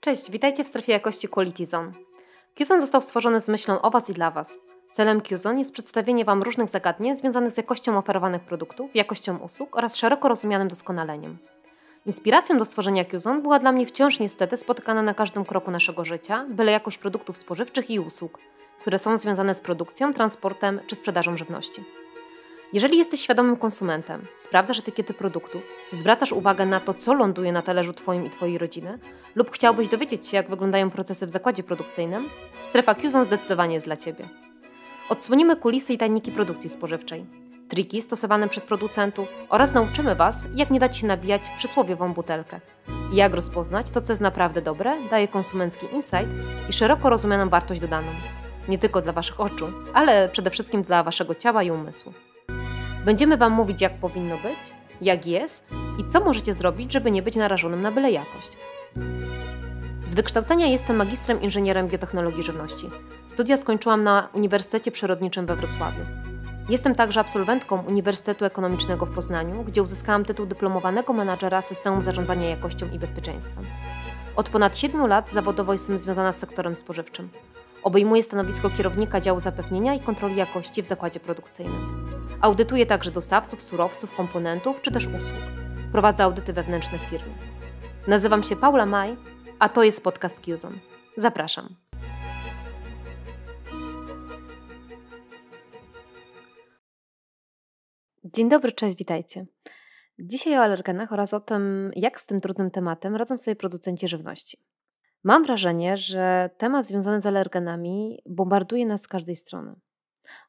Cześć, witajcie w strefie jakości Quality Zone. QZone został stworzony z myślą o Was i dla Was. Celem QZone jest przedstawienie Wam różnych zagadnień związanych z jakością oferowanych produktów, jakością usług oraz szeroko rozumianym doskonaleniem. Inspiracją do stworzenia QZone była dla mnie wciąż niestety spotykana na każdym kroku naszego życia, byle jakość produktów spożywczych i usług, które są związane z produkcją, transportem czy sprzedażą żywności. Jeżeli jesteś świadomym konsumentem, sprawdzasz etykiety produktów, zwracasz uwagę na to, co ląduje na talerzu Twoim i Twojej rodziny, lub chciałbyś dowiedzieć się, jak wyglądają procesy w zakładzie produkcyjnym, strefa QZone zdecydowanie jest dla Ciebie. Odsłonimy kulisy i tajniki produkcji spożywczej, triki stosowane przez producentów oraz nauczymy Was, jak nie dać się nabijać przysłowiową butelkę i jak rozpoznać to, co jest naprawdę dobre, daje konsumencki insight i szeroko rozumianą wartość dodaną. Nie tylko dla Waszych oczu, ale przede wszystkim dla Waszego ciała i umysłu. Będziemy Wam mówić, jak powinno być, jak jest i co możecie zrobić, żeby nie być narażonym na byle jakość. Z wykształcenia jestem magistrem inżynierem biotechnologii żywności. Studia skończyłam na Uniwersytecie Przyrodniczym we Wrocławiu. Jestem także absolwentką Uniwersytetu Ekonomicznego w Poznaniu, gdzie uzyskałam tytuł dyplomowanego menadżera systemów zarządzania jakością i bezpieczeństwem. Od ponad 7 lat zawodowo jestem związana z sektorem spożywczym. Obejmuję stanowisko kierownika działu zapewnienia i kontroli jakości w zakładzie produkcyjnym. Audytuję także dostawców, surowców, komponentów czy też usług. Prowadzę audyty wewnętrzne w firmie. Nazywam się Paula Maj, a to jest podcast QZone. Zapraszam. Dzień dobry, cześć, witajcie. Dzisiaj o alergenach oraz o tym, jak z tym trudnym tematem radzą sobie producenci żywności. Mam wrażenie, że temat związany z alergenami bombarduje nas z każdej strony.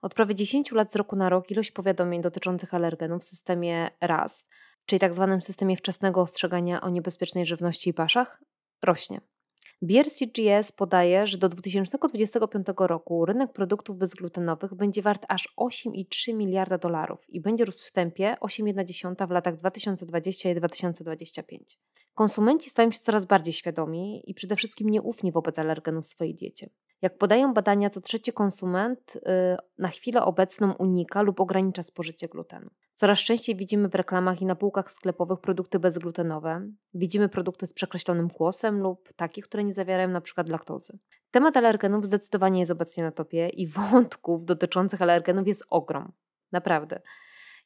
Od prawie 10 lat z roku na rok ilość powiadomień dotyczących alergenów w systemie RAS, czyli tzw. Tak systemie wczesnego ostrzegania o niebezpiecznej żywności i paszach, rośnie. BRCGS podaje, że do 2025 roku rynek produktów bezglutenowych będzie wart aż 8,3 miliarda dolarów i będzie rósł w tempie 8,1 w latach 2020 i 2025. Konsumenci stają się coraz bardziej świadomi i przede wszystkim nieufni wobec alergenów w swojej diecie. Jak podają badania, co trzeci konsument y, na chwilę obecną unika lub ogranicza spożycie glutenu. Coraz częściej widzimy w reklamach i na półkach sklepowych produkty bezglutenowe. Widzimy produkty z przekreślonym kłosem lub takie, które nie zawierają np. laktozy. Temat alergenów zdecydowanie jest obecnie na topie i wątków dotyczących alergenów jest ogrom. Naprawdę.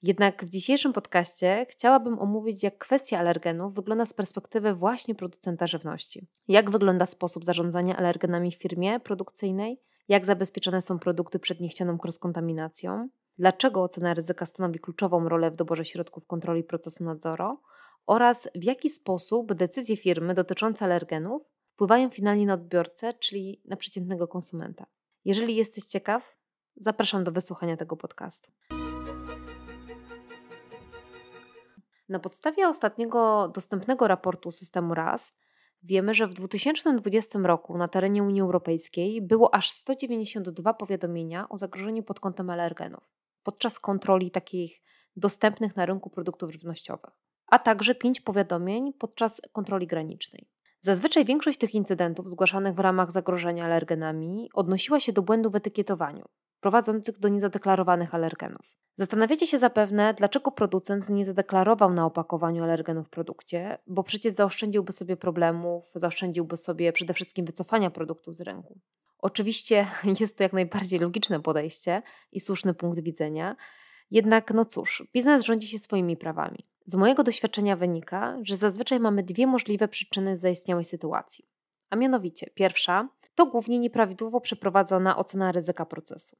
Jednak w dzisiejszym podcaście chciałabym omówić, jak kwestia alergenów wygląda z perspektywy właśnie producenta żywności. Jak wygląda sposób zarządzania alergenami w firmie produkcyjnej, jak zabezpieczone są produkty przed niechcianą cross-kontaminacją, dlaczego ocena ryzyka stanowi kluczową rolę w doborze środków kontroli procesu nadzoru oraz w jaki sposób decyzje firmy dotyczące alergenów wpływają finalnie na odbiorcę, czyli na przeciętnego konsumenta. Jeżeli jesteś ciekaw, zapraszam do wysłuchania tego podcastu. Na podstawie ostatniego dostępnego raportu systemu RAS wiemy, że w 2020 roku na terenie Unii Europejskiej było aż 192 powiadomienia o zagrożeniu pod kątem alergenów podczas kontroli takich dostępnych na rynku produktów żywnościowych, a także 5 powiadomień podczas kontroli granicznej. Zazwyczaj większość tych incydentów zgłaszanych w ramach zagrożenia alergenami odnosiła się do błędów w etykietowaniu, prowadzących do niezadeklarowanych alergenów. Zastanawiacie się zapewne, dlaczego producent nie zadeklarował na opakowaniu alergenu w produkcie, bo przecież zaoszczędziłby sobie problemów, zaoszczędziłby sobie przede wszystkim wycofania produktu z rynku. Oczywiście jest to jak najbardziej logiczne podejście i słuszny punkt widzenia, jednak no cóż, biznes rządzi się swoimi prawami. Z mojego doświadczenia wynika, że zazwyczaj mamy dwie możliwe przyczyny zaistniałej sytuacji. A mianowicie, pierwsza to głównie nieprawidłowo przeprowadzona ocena ryzyka procesu.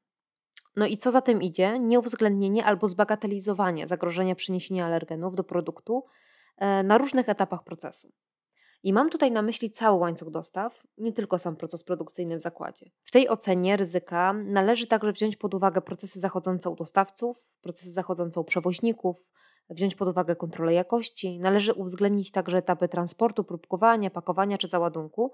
No i co za tym idzie, nieuwzględnienie albo zbagatelizowanie zagrożenia przyniesienia alergenów do produktu e, na różnych etapach procesu. I mam tutaj na myśli cały łańcuch dostaw, nie tylko sam proces produkcyjny w zakładzie. W tej ocenie ryzyka należy także wziąć pod uwagę procesy zachodzące u dostawców, procesy zachodzące u przewoźników, wziąć pod uwagę kontrolę jakości, należy uwzględnić także etapy transportu, próbkowania, pakowania czy załadunku,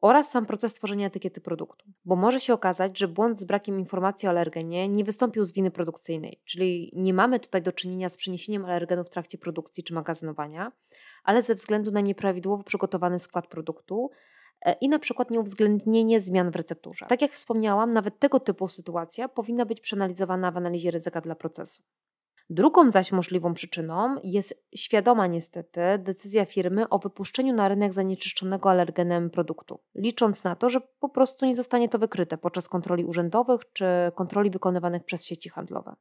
oraz sam proces tworzenia etykiety produktu. Bo może się okazać, że błąd z brakiem informacji o alergenie nie wystąpił z winy produkcyjnej, czyli nie mamy tutaj do czynienia z przeniesieniem alergenu w trakcie produkcji czy magazynowania, ale ze względu na nieprawidłowo przygotowany skład produktu e, i na przykład nieuwzględnienie zmian w recepturze. Tak jak wspomniałam, nawet tego typu sytuacja powinna być przeanalizowana w analizie ryzyka dla procesu. Drugą zaś możliwą przyczyną jest świadoma niestety decyzja firmy o wypuszczeniu na rynek zanieczyszczonego alergenem produktu, licząc na to, że po prostu nie zostanie to wykryte podczas kontroli urzędowych czy kontroli wykonywanych przez sieci handlowe.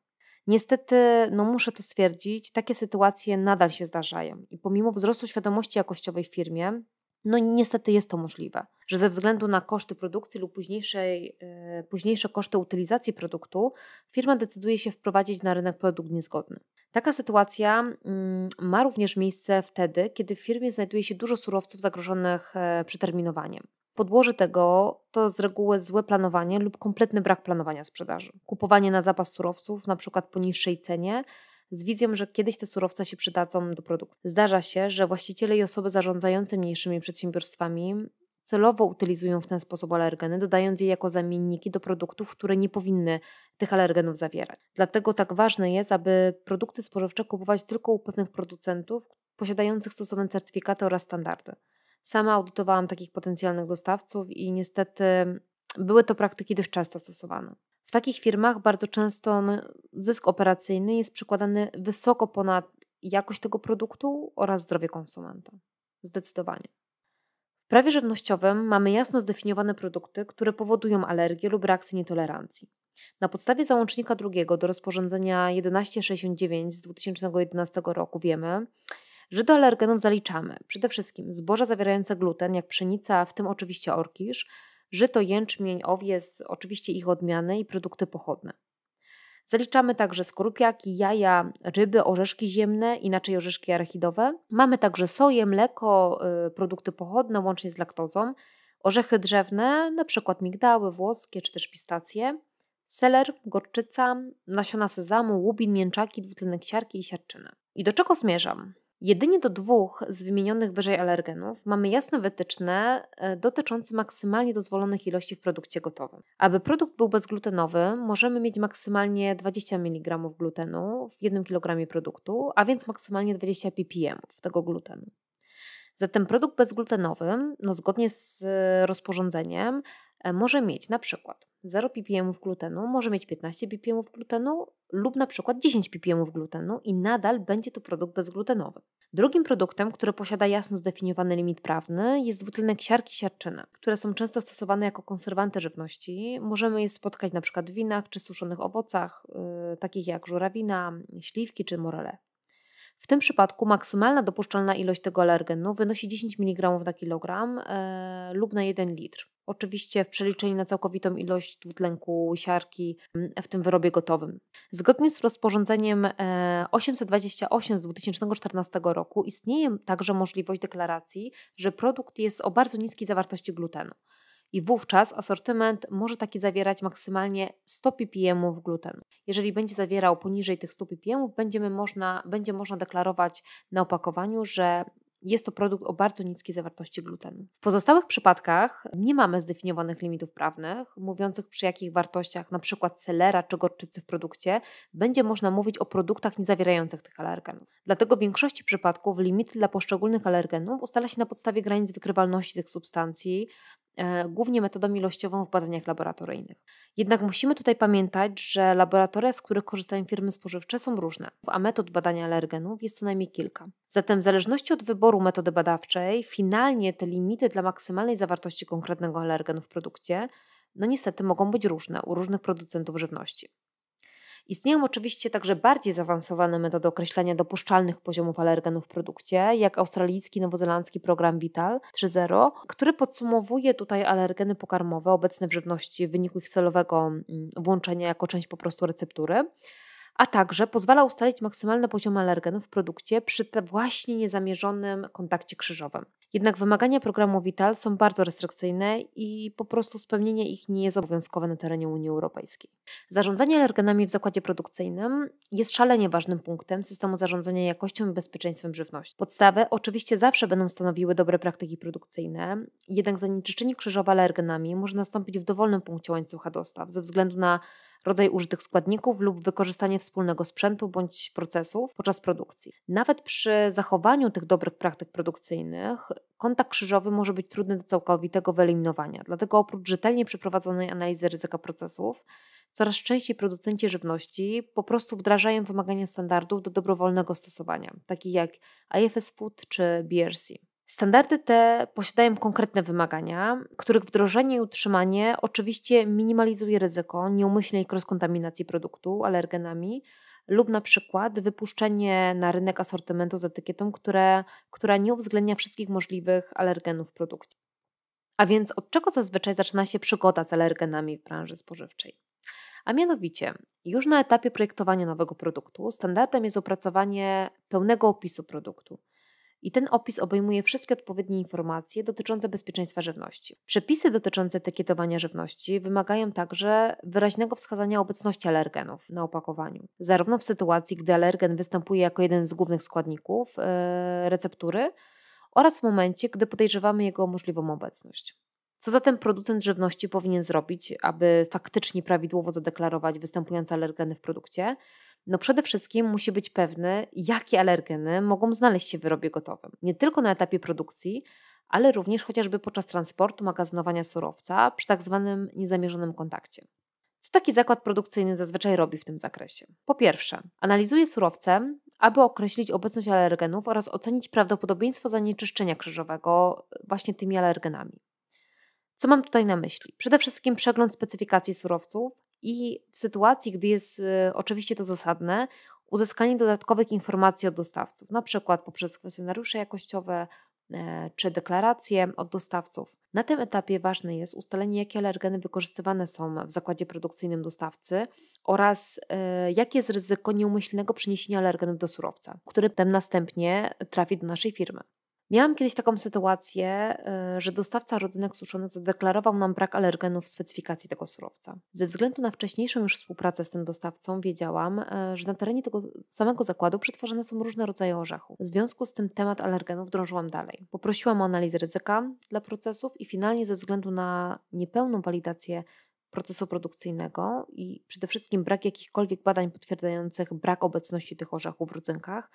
Niestety, no muszę to stwierdzić, takie sytuacje nadal się zdarzają i pomimo wzrostu świadomości jakościowej w firmie, no niestety jest to możliwe, że ze względu na koszty produkcji lub późniejszej, yy, późniejsze koszty utylizacji produktu, firma decyduje się wprowadzić na rynek produkt niezgodny. Taka sytuacja yy, ma również miejsce wtedy, kiedy w firmie znajduje się dużo surowców zagrożonych yy, przeterminowaniem. Podłoże tego to z reguły złe planowanie lub kompletny brak planowania sprzedaży. Kupowanie na zapas surowców, na przykład po niższej cenie, z wizją, że kiedyś te surowce się przydadzą do produkcji. Zdarza się, że właściciele i osoby zarządzające mniejszymi przedsiębiorstwami celowo utylizują w ten sposób alergeny, dodając je jako zamienniki do produktów, które nie powinny tych alergenów zawierać. Dlatego tak ważne jest, aby produkty spożywcze kupować tylko u pewnych producentów posiadających stosowne certyfikaty oraz standardy. Sama audytowałam takich potencjalnych dostawców i niestety były to praktyki dość często stosowane. W takich firmach bardzo często zysk operacyjny jest przykładany wysoko ponad jakość tego produktu oraz zdrowie konsumenta. Zdecydowanie. W prawie żywnościowym mamy jasno zdefiniowane produkty, które powodują alergię lub reakcję nietolerancji. Na podstawie załącznika drugiego do rozporządzenia 1169 z 2011 roku wiemy, że do alergenów zaliczamy przede wszystkim zboża zawierające gluten, jak pszenica, w tym oczywiście orkisz, żyto, jęczmień, owiec, oczywiście ich odmiany i produkty pochodne. Zaliczamy także skorupiaki, jaja, ryby, orzeszki ziemne, inaczej orzeszki arachidowe. Mamy także soję, mleko, y, produkty pochodne łącznie z laktozą, orzechy drzewne, np. migdały włoskie czy też pistacje, seler, gorczyca, nasiona sezamu, łubin, mięczaki, dwutlenek siarki i siarczyny. I do czego zmierzam? Jedynie do dwóch z wymienionych wyżej alergenów mamy jasne wytyczne e, dotyczące maksymalnie dozwolonych ilości w produkcie gotowym. Aby produkt był bezglutenowy, możemy mieć maksymalnie 20 mg glutenu w 1 kg produktu, a więc maksymalnie 20 ppm tego glutenu. Zatem produkt bezglutenowy, no zgodnie z e, rozporządzeniem, e, może mieć na przykład 0 ppm glutenu, może mieć 15 ppm glutenu lub na przykład 10 ppm glutenu i nadal będzie to produkt bezglutenowy. Drugim produktem, który posiada jasno zdefiniowany limit prawny, jest dwutlenek siarki siarczyny, które są często stosowane jako konserwanty żywności. Możemy je spotkać przykład w winach czy suszonych owocach, yy, takich jak żurawina, śliwki czy morele. W tym przypadku maksymalna dopuszczalna ilość tego alergenu wynosi 10 mg na kilogram yy, lub na 1 litr. Oczywiście w przeliczeniu na całkowitą ilość dwutlenku siarki mm, w tym wyrobie gotowym. Zgodnie z rozporządzeniem 828 e, z 2014 roku istnieje także możliwość deklaracji, że produkt jest o bardzo niskiej zawartości glutenu. I wówczas asortyment może taki zawierać maksymalnie 100 ppm glutenu. Jeżeli będzie zawierał poniżej tych 100 ppm, będzie można, będzie można deklarować na opakowaniu, że jest to produkt o bardzo niskiej zawartości glutenu. W pozostałych przypadkach nie mamy zdefiniowanych limitów prawnych, mówiących przy jakich wartościach np. selera czy gorczycy w produkcie będzie można mówić o produktach nie zawierających tych alergenów. Dlatego w większości przypadków limity dla poszczególnych alergenów ustala się na podstawie granic wykrywalności tych substancji, E, głównie metodą ilościową w badaniach laboratoryjnych. Jednak musimy tutaj pamiętać, że laboratoria, z których korzystają firmy spożywcze, są różne, a metod badania alergenów jest co najmniej kilka. Zatem w zależności od wyboru metody badawczej, finalnie te limity dla maksymalnej zawartości konkretnego alergenu w produkcie, no niestety mogą być różne u różnych producentów żywności. Istnieją oczywiście także bardziej zaawansowane metody określania dopuszczalnych poziomów alergenów w produkcie, jak australijski, nowozelandzki program Vital 3.0, który podsumowuje tutaj alergeny pokarmowe obecne w żywności w wyniku ich celowego mm, włączenia jako część po prostu receptury a także pozwala ustalić maksymalne poziomy alergenów w produkcie przy właśnie niezamierzonym kontakcie krzyżowym. Jednak wymagania programu Vital są bardzo restrykcyjne i po prostu spełnienie ich nie jest obowiązkowe na terenie Unii Europejskiej. Zarządzanie alergenami w zakładzie produkcyjnym jest szalenie ważnym punktem systemu zarządzania jakością i bezpieczeństwem żywności. Podstawę oczywiście zawsze będą stanowiły dobre praktyki produkcyjne, jednak zanieczyszczenie krzyżowe alergenami może nastąpić w dowolnym punkcie łańcucha dostaw ze względu na rodzaj użytych składników lub wykorzystanie wspólnego sprzętu bądź procesów podczas produkcji. Nawet przy zachowaniu tych dobrych praktyk produkcyjnych, kontakt krzyżowy może być trudny do całkowitego wyeliminowania. Dlatego oprócz rzetelnie przeprowadzonej analizy ryzyka procesów, coraz częściej producenci żywności po prostu wdrażają wymagania standardów do dobrowolnego stosowania, takich jak IFS Food czy BRC. Standardy te posiadają konkretne wymagania, których wdrożenie i utrzymanie oczywiście minimalizuje ryzyko nieumyślnej cross-kontaminacji produktu alergenami lub na przykład wypuszczenie na rynek asortymentu z etykietą, które, która nie uwzględnia wszystkich możliwych alergenów w produkcie. A więc od czego zazwyczaj zaczyna się przygoda z alergenami w branży spożywczej? A mianowicie, już na etapie projektowania nowego produktu standardem jest opracowanie pełnego opisu produktu. I ten opis obejmuje wszystkie odpowiednie informacje dotyczące bezpieczeństwa żywności. Przepisy dotyczące etykietowania żywności wymagają także wyraźnego wskazania obecności alergenów na opakowaniu, zarówno w sytuacji, gdy alergen występuje jako jeden z głównych składników yy, receptury, oraz w momencie, gdy podejrzewamy jego możliwą obecność. Co zatem producent żywności powinien zrobić, aby faktycznie prawidłowo zadeklarować występujące alergeny w produkcie? No przede wszystkim musi być pewny, jakie alergeny mogą znaleźć się w wyrobie gotowym. Nie tylko na etapie produkcji, ale również chociażby podczas transportu, magazynowania surowca przy tak zwanym niezamierzonym kontakcie. Co taki zakład produkcyjny zazwyczaj robi w tym zakresie? Po pierwsze, analizuje surowce, aby określić obecność alergenów oraz ocenić prawdopodobieństwo zanieczyszczenia krzyżowego właśnie tymi alergenami. Co mam tutaj na myśli? Przede wszystkim przegląd specyfikacji surowców i w sytuacji, gdy jest y, oczywiście to zasadne, uzyskanie dodatkowych informacji od dostawców, na przykład poprzez kwestionariusze jakościowe e, czy deklaracje od dostawców. Na tym etapie ważne jest ustalenie, jakie alergeny wykorzystywane są w zakładzie produkcyjnym dostawcy oraz e, jakie jest ryzyko nieumyślnego przeniesienia alergenów do surowca, który potem następnie trafi do naszej firmy. Miałam kiedyś taką sytuację, e, że dostawca rodzynek suszonych zadeklarował nam brak alergenów w specyfikacji tego surowca. Ze względu na wcześniejszą już współpracę z tym dostawcą wiedziałam, e, że na terenie tego samego zakładu przetwarzane są różne rodzaje orzechów. W związku z tym temat alergenów drążyłam dalej. Poprosiłam o analizę ryzyka dla procesów i finalnie ze względu na niepełną walidację procesu produkcyjnego i przede wszystkim brak jakichkolwiek badań potwierdzających brak obecności tych orzechów w rodzynkach,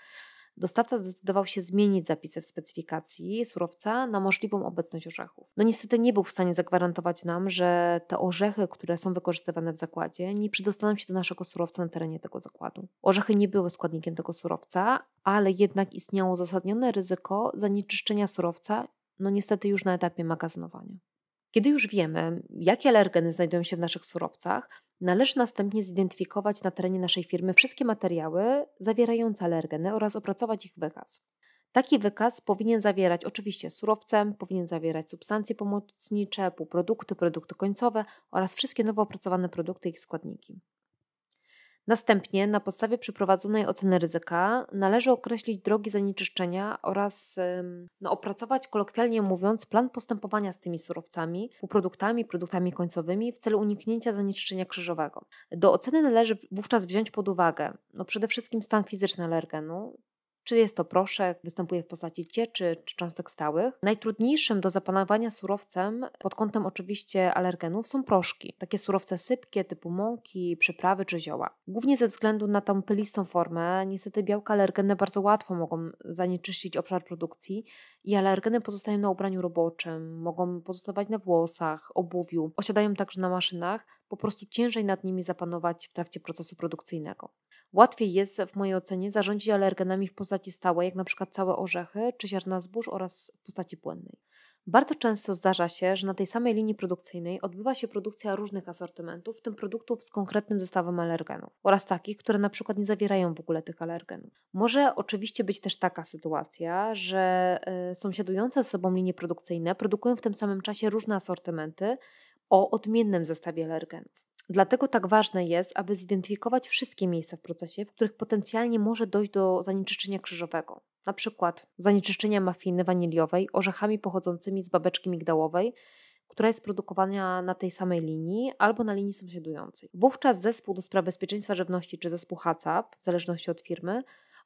dostawca zdecydował się zmienić zapisy w specyfikacji surowca na możliwą obecność orzechów. No niestety nie był w stanie zagwarantować nam, że te orzechy, które są wykorzystywane w zakładzie, nie przydostaną się do naszego surowca na terenie tego zakładu. Orzechy nie były składnikiem tego surowca, ale jednak istniało uzasadnione ryzyko zanieczyszczenia surowca, no niestety już na etapie magazynowania. Kiedy już wiemy, jakie alergeny znajdują się w naszych surowcach, należy następnie zidentyfikować na terenie naszej firmy wszystkie materiały zawierające alergeny oraz opracować ich wykaz. Taki wykaz powinien zawierać oczywiście surowce, powinien zawierać substancje pomocnicze, półprodukty, produkty końcowe oraz wszystkie nowo opracowane produkty i ich składniki. Następnie, na podstawie przeprowadzonej oceny ryzyka, należy określić drogi zanieczyszczenia oraz no, opracować, kolokwialnie mówiąc, plan postępowania z tymi surowcami, półproduktami, produktami końcowymi w celu uniknięcia zanieczyszczenia krzyżowego. Do oceny należy wówczas wziąć pod uwagę no, przede wszystkim stan fizyczny alergenu, czy jest to proszek, występuje w postaci cieczy czy cząstek stałych. Najtrudniejszym do zapanowania surowcem pod kątem oczywiście alergenów są proszki, takie surowce sypkie typu mąki, przyprawy czy zioła. Głównie ze względu na tą pylistą formę, niestety białka alergenne bardzo łatwo mogą zanieczyścić obszar produkcji i alergeny pozostają na ubraniu roboczym, mogą pozostawać na włosach, obuwiu, osiadają także na maszynach, po prostu ciężej nad nimi zapanować w trakcie procesu produkcyjnego. Łatwiej jest w mojej ocenie zarządzić alergenami w postaci stałej, jak przykład całe orzechy czy ziarna zbóż oraz w postaci płynnej. Bardzo często zdarza się, że na tej samej linii produkcyjnej odbywa się produkcja różnych asortymentów, w tym produktów z konkretnym zestawem alergenów oraz takich, które na przykład nie zawierają w ogóle tych alergenów. Może oczywiście być też taka sytuacja, że y, sąsiadujące ze sobą linie produkcyjne produkują w tym samym czasie różne asortymenty o odmiennym zestawie alergenów. Dlatego tak ważne jest, aby zidentyfikować wszystkie miejsca w procesie, w których potencjalnie może dojść do zanieczyszczenia krzyżowego. Na przykład zanieczyszczenia mafiny waniliowej orzechami pochodzącymi z babeczki migdałowej, która jest produkowana na tej samej linii albo na linii sąsiadującej. Wówczas zespół do spraw bezpieczeństwa żywności czy zespół HACCP, w zależności od firmy,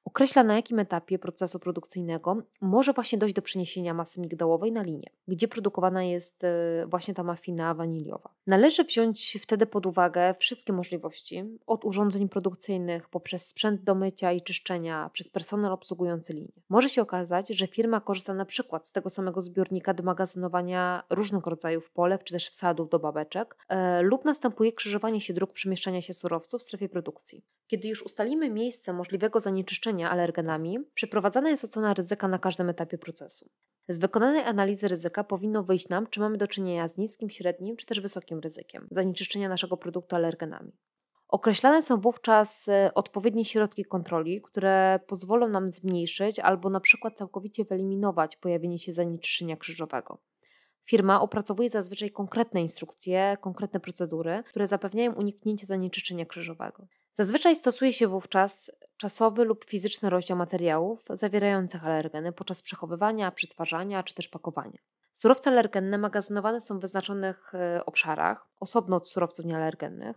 określa na jakim etapie procesu produkcyjnego może właśnie dojść do przeniesienia masy migdałowej na linię, gdzie produkowana jest e, właśnie ta mafina waniliowa. Należy wziąć wtedy pod uwagę wszystkie możliwości, od urządzeń produkcyjnych poprzez sprzęt do mycia i czyszczenia, przez personel obsługujący linię. Może się okazać, że firma korzysta na przykład z tego samego zbiornika do magazynowania różnych rodzajów polew czy też wsadów do babeczek e, lub następuje krzyżowanie się dróg przemieszczania się surowców w strefie produkcji. Kiedy już ustalimy miejsce możliwego zanieczyszczenia alergenami, przeprowadzana jest ocena ryzyka na każdym etapie procesu. Z wykonanej analizy ryzyka powinno wyjść nam, czy mamy do czynienia z niskim, średnim czy też wysokim ryzykiem zanieczyszczenia naszego produktu alergenami. Określane są wówczas e, odpowiednie środki kontroli, które pozwolą nam zmniejszyć albo na przykład całkowicie wyeliminować pojawienie się zanieczyszczenia krzyżowego. Firma opracowuje zazwyczaj konkretne instrukcje, konkretne procedury, które zapewniają uniknięcie zanieczyszczenia krzyżowego. Zazwyczaj stosuje się wówczas czasowy lub fizyczny rozdział materiałów zawierających alergeny podczas przechowywania, przetwarzania czy też pakowania. Surowce alergenne magazynowane są w wyznaczonych e, obszarach, osobno od surowców niealergennych.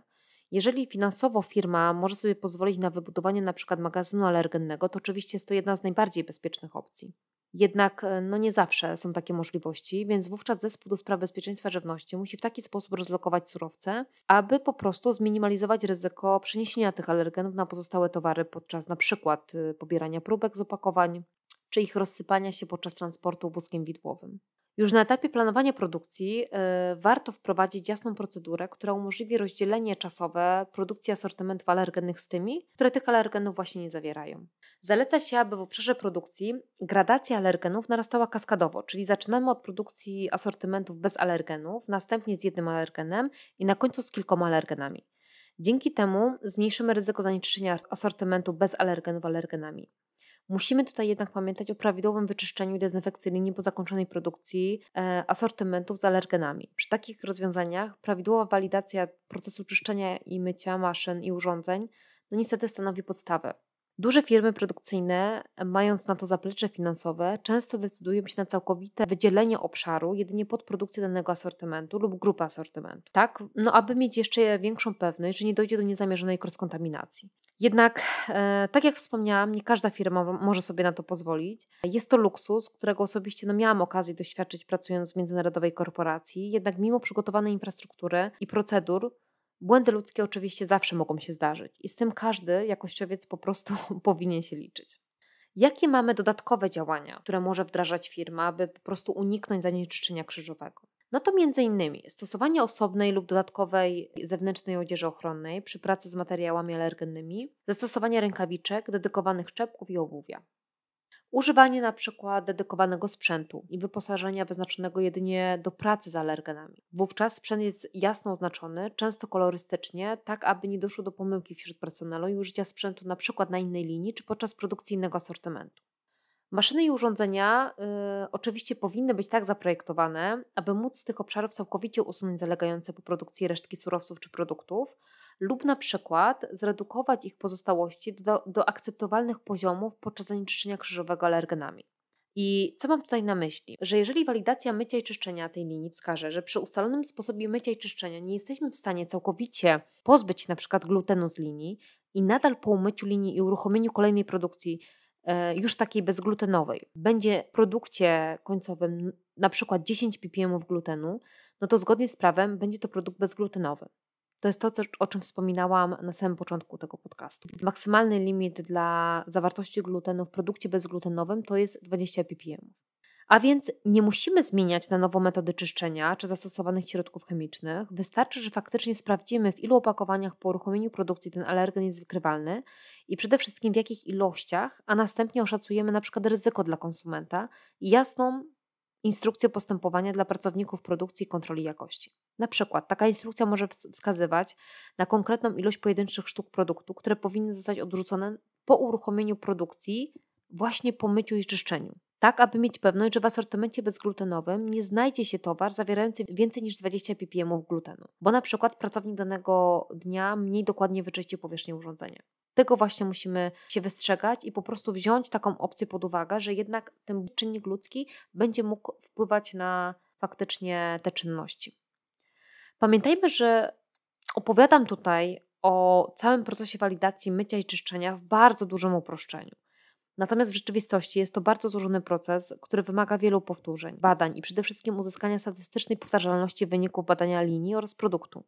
Jeżeli finansowo firma może sobie pozwolić na wybudowanie np. magazynu alergennego, to oczywiście jest to jedna z najbardziej bezpiecznych opcji. Jednak e, no nie zawsze są takie możliwości, więc wówczas zespół do spraw bezpieczeństwa żywności musi w taki sposób rozlokować surowce, aby po prostu zminimalizować ryzyko przeniesienia tych alergenów na pozostałe towary podczas na przykład y, pobierania próbek z opakowań czy ich rozsypania się podczas transportu wózkiem widłowym. Już na etapie planowania produkcji yy, warto wprowadzić jasną procedurę, która umożliwi rozdzielenie czasowe produkcji asortymentów alergennych z tymi, które tych alergenów właśnie nie zawierają. Zaleca się, aby w obszarze produkcji gradacja alergenów narastała kaskadowo, czyli zaczynamy od produkcji asortymentów bez alergenów, następnie z jednym alergenem i na końcu z kilkoma alergenami. Dzięki temu zmniejszymy ryzyko zanieczyszczenia asortymentu bez alergenów alergenami. Musimy tutaj jednak pamiętać o prawidłowym wyczyszczeniu dezynfekcji linii po zakończonej produkcji e, asortymentów z alergenami. Przy takich rozwiązaniach prawidłowa walidacja procesu czyszczenia i mycia maszyn i urządzeń no niestety stanowi podstawę. Duże firmy produkcyjne, mając na to zaplecze finansowe, często decydują się na całkowite wydzielenie obszaru jedynie pod produkcję danego asortymentu lub grupy asortymentu. Tak, no aby mieć jeszcze większą pewność, że nie dojdzie do niezamierzonej kontaminacji. Jednak, e, tak jak wspomniałam, nie każda firma może sobie na to pozwolić. Jest to luksus, którego osobiście no, miałam okazję doświadczyć pracując w międzynarodowej korporacji. Jednak mimo przygotowanej infrastruktury i procedur, Błędy ludzkie oczywiście zawsze mogą się zdarzyć i z tym każdy jakościowiec po prostu powinien się liczyć. Jakie mamy dodatkowe działania, które może wdrażać firma, aby po prostu uniknąć zanieczyszczenia krzyżowego? No to innymi stosowanie osobnej lub dodatkowej zewnętrznej odzieży ochronnej przy pracy z materiałami alergennymi, zastosowanie rękawiczek, dedykowanych czepków i obuwia. Używanie na przykład dedykowanego sprzętu i wyposażenia wyznaczonego jedynie do pracy z alergenami. Wówczas sprzęt jest jasno oznaczony, często kolorystycznie, tak aby nie doszło do pomyłki wśród personelu i użycia sprzętu na przykład na innej linii czy podczas produkcji innego asortymentu. Maszyny i urządzenia y, oczywiście powinny być tak zaprojektowane, aby móc z tych obszarów całkowicie usunąć zalegające po produkcji resztki surowców czy produktów, lub na przykład zredukować ich pozostałości do, do akceptowalnych poziomów podczas zanieczyszczenia krzyżowego alergenami. I co mam tutaj na myśli? Że jeżeli walidacja mycia i czyszczenia tej linii wskaże, że przy ustalonym sposobie mycia i czyszczenia nie jesteśmy w stanie całkowicie pozbyć się przykład glutenu z linii i nadal po umyciu linii i uruchomieniu kolejnej produkcji e, już takiej bezglutenowej będzie w produkcie końcowym na przykład 10 ppm glutenu, no to zgodnie z prawem będzie to produkt bezglutenowy. To jest to, o czym wspominałam na samym początku tego podcastu. Maksymalny limit dla zawartości glutenu w produkcie bezglutenowym to jest 20 ppm. A więc nie musimy zmieniać na nowo metody czyszczenia czy zastosowanych środków chemicznych. Wystarczy, że faktycznie sprawdzimy, w ilu opakowaniach po uruchomieniu produkcji ten alergen jest wykrywalny i przede wszystkim w jakich ilościach, a następnie oszacujemy na przykład ryzyko dla konsumenta i jasną instrukcję postępowania dla pracowników produkcji i kontroli jakości. Na przykład taka instrukcja może wskazywać na konkretną ilość pojedynczych sztuk produktu, które powinny zostać odrzucone po uruchomieniu produkcji, właśnie po myciu i czyszczeniu. Tak, aby mieć pewność, że w asortymencie bezglutenowym nie znajdzie się towar zawierający więcej niż 20 ppm glutenu, bo na przykład pracownik danego dnia mniej dokładnie wyczyści powierzchnię urządzenia. Tego właśnie musimy się wystrzegać i po prostu wziąć taką opcję pod uwagę, że jednak ten czynnik ludzki będzie mógł wpływać na faktycznie te czynności. Pamiętajmy, że opowiadam tutaj o całym procesie walidacji mycia i czyszczenia w bardzo dużym uproszczeniu. Natomiast w rzeczywistości jest to bardzo złożony proces, który wymaga wielu powtórzeń, badań i przede wszystkim uzyskania statystycznej powtarzalności wyników badania linii oraz produktu.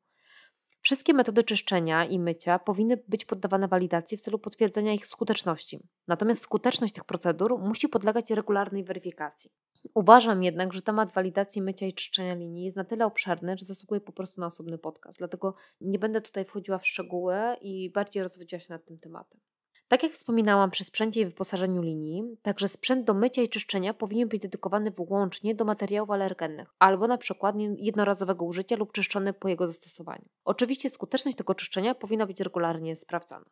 Wszystkie metody czyszczenia i mycia powinny być poddawane walidacji w celu potwierdzenia ich skuteczności. Natomiast skuteczność tych procedur musi podlegać regularnej weryfikacji. Uważam jednak, że temat walidacji mycia i czyszczenia linii jest na tyle obszerny, że zasługuje po prostu na osobny podcast. Dlatego nie będę tutaj wchodziła w szczegóły i bardziej rozwodziła się nad tym tematem. Tak jak wspominałam przy sprzęcie i wyposażeniu linii, także sprzęt do mycia i czyszczenia powinien być dedykowany wyłącznie do materiałów alergennych albo na przykład jednorazowego użycia lub czyszczony po jego zastosowaniu. Oczywiście skuteczność tego czyszczenia powinna być regularnie sprawdzana.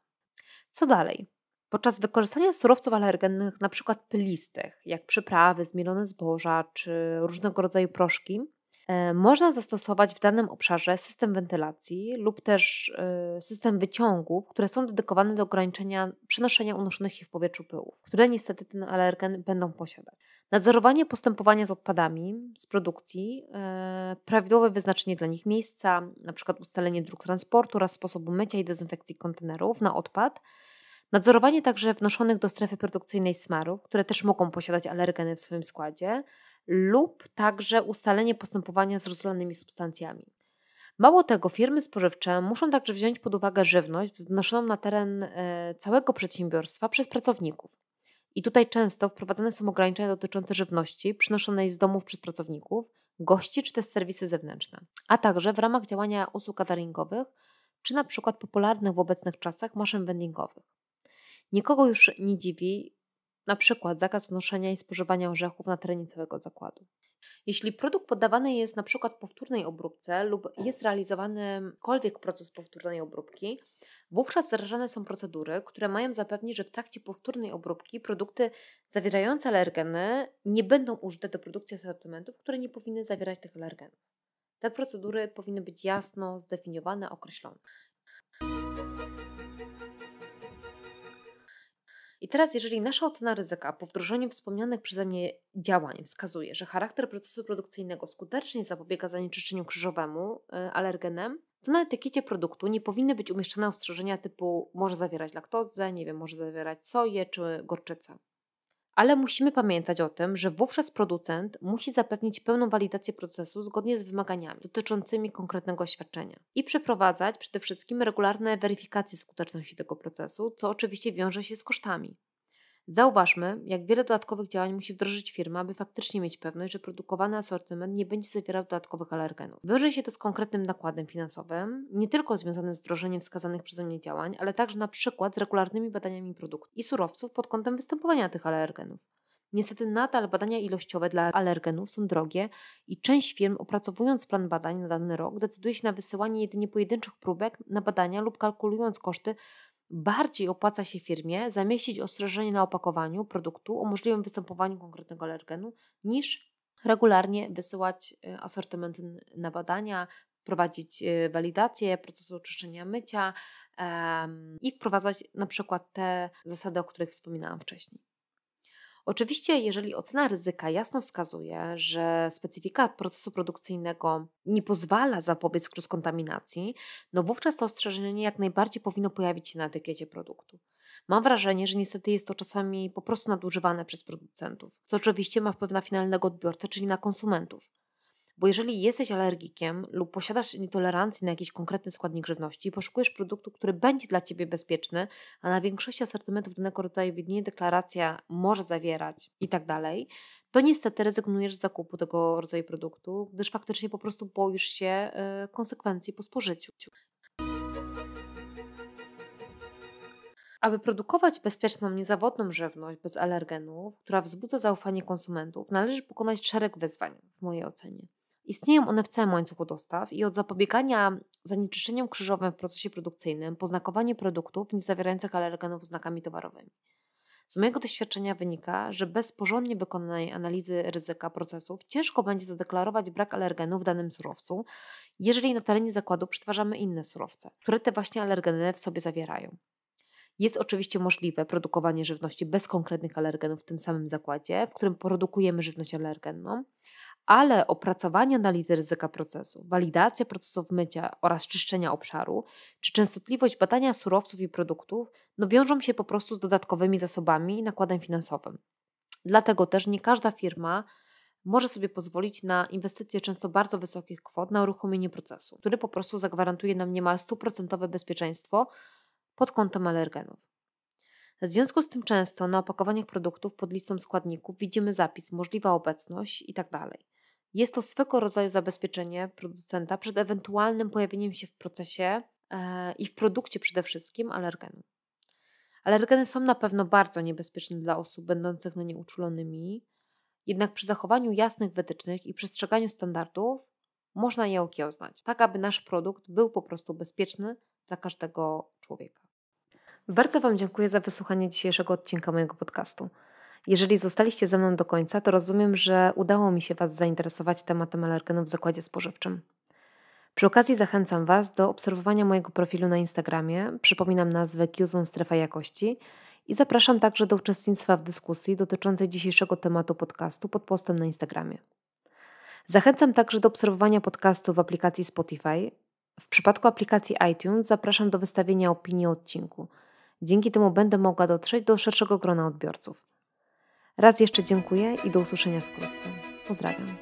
Co dalej? Podczas wykorzystania surowców alergennych, np. pylistych, jak przyprawy, zmielone zboża czy różnego rodzaju proszki, E, można zastosować w danym obszarze system wentylacji lub też e, system wyciągów, które są dedykowane do ograniczenia przenoszenia unoszonych się w powietrzu pyłów, które niestety ten alergen będą posiadać. Nadzorowanie postępowania z odpadami z produkcji, e, prawidłowe wyznaczenie dla nich miejsca, np. ustalenie dróg transportu oraz sposobu mycia i dezynfekcji kontenerów na odpad, Nadzorowanie także wnoszonych do strefy produkcyjnej smarów, które też mogą posiadać alergeny w swoim składzie, lub także ustalenie postępowania z rozlanymi substancjami. Mało tego, firmy spożywcze muszą także wziąć pod uwagę żywność wnoszoną na teren e, całego przedsiębiorstwa przez pracowników. I tutaj często wprowadzane są ograniczenia dotyczące żywności przynoszonej z domów przez pracowników, gości czy też serwisy zewnętrzne, a także w ramach działania usług cateringowych czy na przykład popularnych w obecnych czasach maszyn vendingowych. Nikogo już nie dziwi, na przykład zakaz wnoszenia i spożywania orzechów na terenie całego zakładu. Jeśli produkt poddawany jest na przykład powtórnej obróbce lub jest realizowany jakikolwiek proces powtórnej obróbki, wówczas wdrażane są procedury, które mają zapewnić, że w trakcie powtórnej obróbki produkty zawierające alergeny nie będą użyte do produkcji asortymentów, które nie powinny zawierać tych alergenów. Te procedury powinny być jasno zdefiniowane, określone. I teraz, jeżeli nasza ocena ryzyka po wdrożeniu wspomnianych przeze mnie działań wskazuje, że charakter procesu produkcyjnego skutecznie zapobiega zanieczyszczeniu krzyżowemu y, alergenem, to na etykiecie produktu nie powinny być umieszczone ostrzeżenia typu może zawierać laktozę, nie wiem, może zawierać soję czy gorczycę. Ale musimy pamiętać o tym, że wówczas producent musi zapewnić pełną walidację procesu zgodnie z wymaganiami dotyczącymi konkretnego świadczenia i przeprowadzać przede wszystkim regularne weryfikacje skuteczności tego procesu, co oczywiście wiąże się z kosztami. Zauważmy, jak wiele dodatkowych działań musi wdrożyć firma, aby faktycznie mieć pewność, że produkowany asortyment nie będzie zawierał dodatkowych alergenów. Wiąże się to z konkretnym nakładem finansowym, nie tylko związanym z wdrożeniem wskazanych przeze mnie działań, ale także na przykład z regularnymi badaniami produktów i surowców pod kątem występowania tych alergenów. Niestety nadal badania ilościowe dla alergenów są drogie i część firm opracowując plan badań na dany rok decyduje się na wysyłanie jedynie pojedynczych próbek na badania lub kalkulując koszty bardziej opłaca się firmie zamieścić ostrzeżenie na opakowaniu produktu o możliwym występowaniu konkretnego alergenu, niż regularnie wysyłać y, asortymenty na badania, prowadzić y, walidację procesu oczyszczenia mycia i wprowadzać na przykład te zasady, o których wspominałam wcześniej. Oczywiście, jeżeli ocena ryzyka jasno wskazuje, że specyfika procesu produkcyjnego nie pozwala zapobiec kontaminacji, no wówczas to ostrzeżenie jak najbardziej powinno pojawić się na etykiecie produktu. Mam wrażenie, że niestety jest to czasami po prostu nadużywane przez producentów, co oczywiście ma wpływ na finalnego odbiorcę, czyli na konsumentów. Bo jeżeli jesteś alergikiem lub posiadasz nietolerancję na jakiś konkretny składnik żywności poszukujesz produktu, który będzie dla Ciebie bezpieczny, a na większości asortymentów danego rodzaju widnieje deklaracja może zawierać i tak dalej, to niestety rezygnujesz z zakupu tego rodzaju produktu, gdyż faktycznie po prostu boisz się y, konsekwencji po spożyciu. Aby produkować bezpieczną, niezawodną żywność bez alergenów, która wzbudza zaufanie konsumentów, należy pokonać szereg wyzwań, w mojej ocenie. Istnieją one w całym łańcuchu dostaw i od zapobiegania zanieczyszczeniom krzyżowym w procesie produkcyjnym po znakowanie produktów nie zawierających alergenów znakami towarowymi. Z mojego doświadczenia wynika, że bez porządnie wykonanej analizy ryzyka procesów ciężko będzie zadeklarować brak alergenów w danym surowcu, jeżeli na terenie zakładu przetwarzamy inne surowce, które te właśnie alergeny w sobie zawierają. Jest oczywiście możliwe produkowanie żywności bez konkretnych alergenów w tym samym zakładzie, w którym produkujemy żywność alergenną, ale opracowanie analizy ryzyka procesu, walidacja procesów mycia oraz czyszczenia obszaru, czy częstotliwość badania surowców i produktów no wiążą się po prostu z dodatkowymi zasobami i nakładem finansowym. Dlatego też nie każda firma może sobie pozwolić na inwestycje często bardzo wysokich kwot na uruchomienie procesu, który po prostu zagwarantuje nam niemal stuprocentowe bezpieczeństwo pod kątem alergenów. W związku z tym często na opakowaniach produktów pod listą składników widzimy zapis możliwa obecność itd. Jest to swego rodzaju zabezpieczenie producenta przed ewentualnym pojawieniem się w procesie e, i w produkcie przede wszystkim alergenu. Alergeny są na pewno bardzo niebezpieczne dla osób będących na nie uczulonymi, jednak przy zachowaniu jasnych wytycznych i przestrzeganiu standardów można je okiełznać, tak aby nasz produkt był po prostu bezpieczny dla każdego człowieka. Bardzo Wam dziękuję za wysłuchanie dzisiejszego odcinka mojego podcastu. Jeżeli zostaliście ze mną do końca, to rozumiem, że udało mi się Was zainteresować tematem alergenów w zakładzie spożywczym. Przy okazji zachęcam Was do obserwowania mojego profilu na Instagramie. Przypominam nazwę Qzone Strefa Jakości i zapraszam także do uczestnictwa w dyskusji dotyczącej dzisiejszego tematu podcastu pod postem na Instagramie. Zachęcam także do obserwowania podcastu w aplikacji Spotify. W przypadku aplikacji iTunes zapraszam do wystawienia opinii o odcinku. Dzięki temu będę mogła dotrzeć do szerszego grona odbiorców. Raz jeszcze dziękuję i do usłyszenia wkrótce. Pozdrawiam.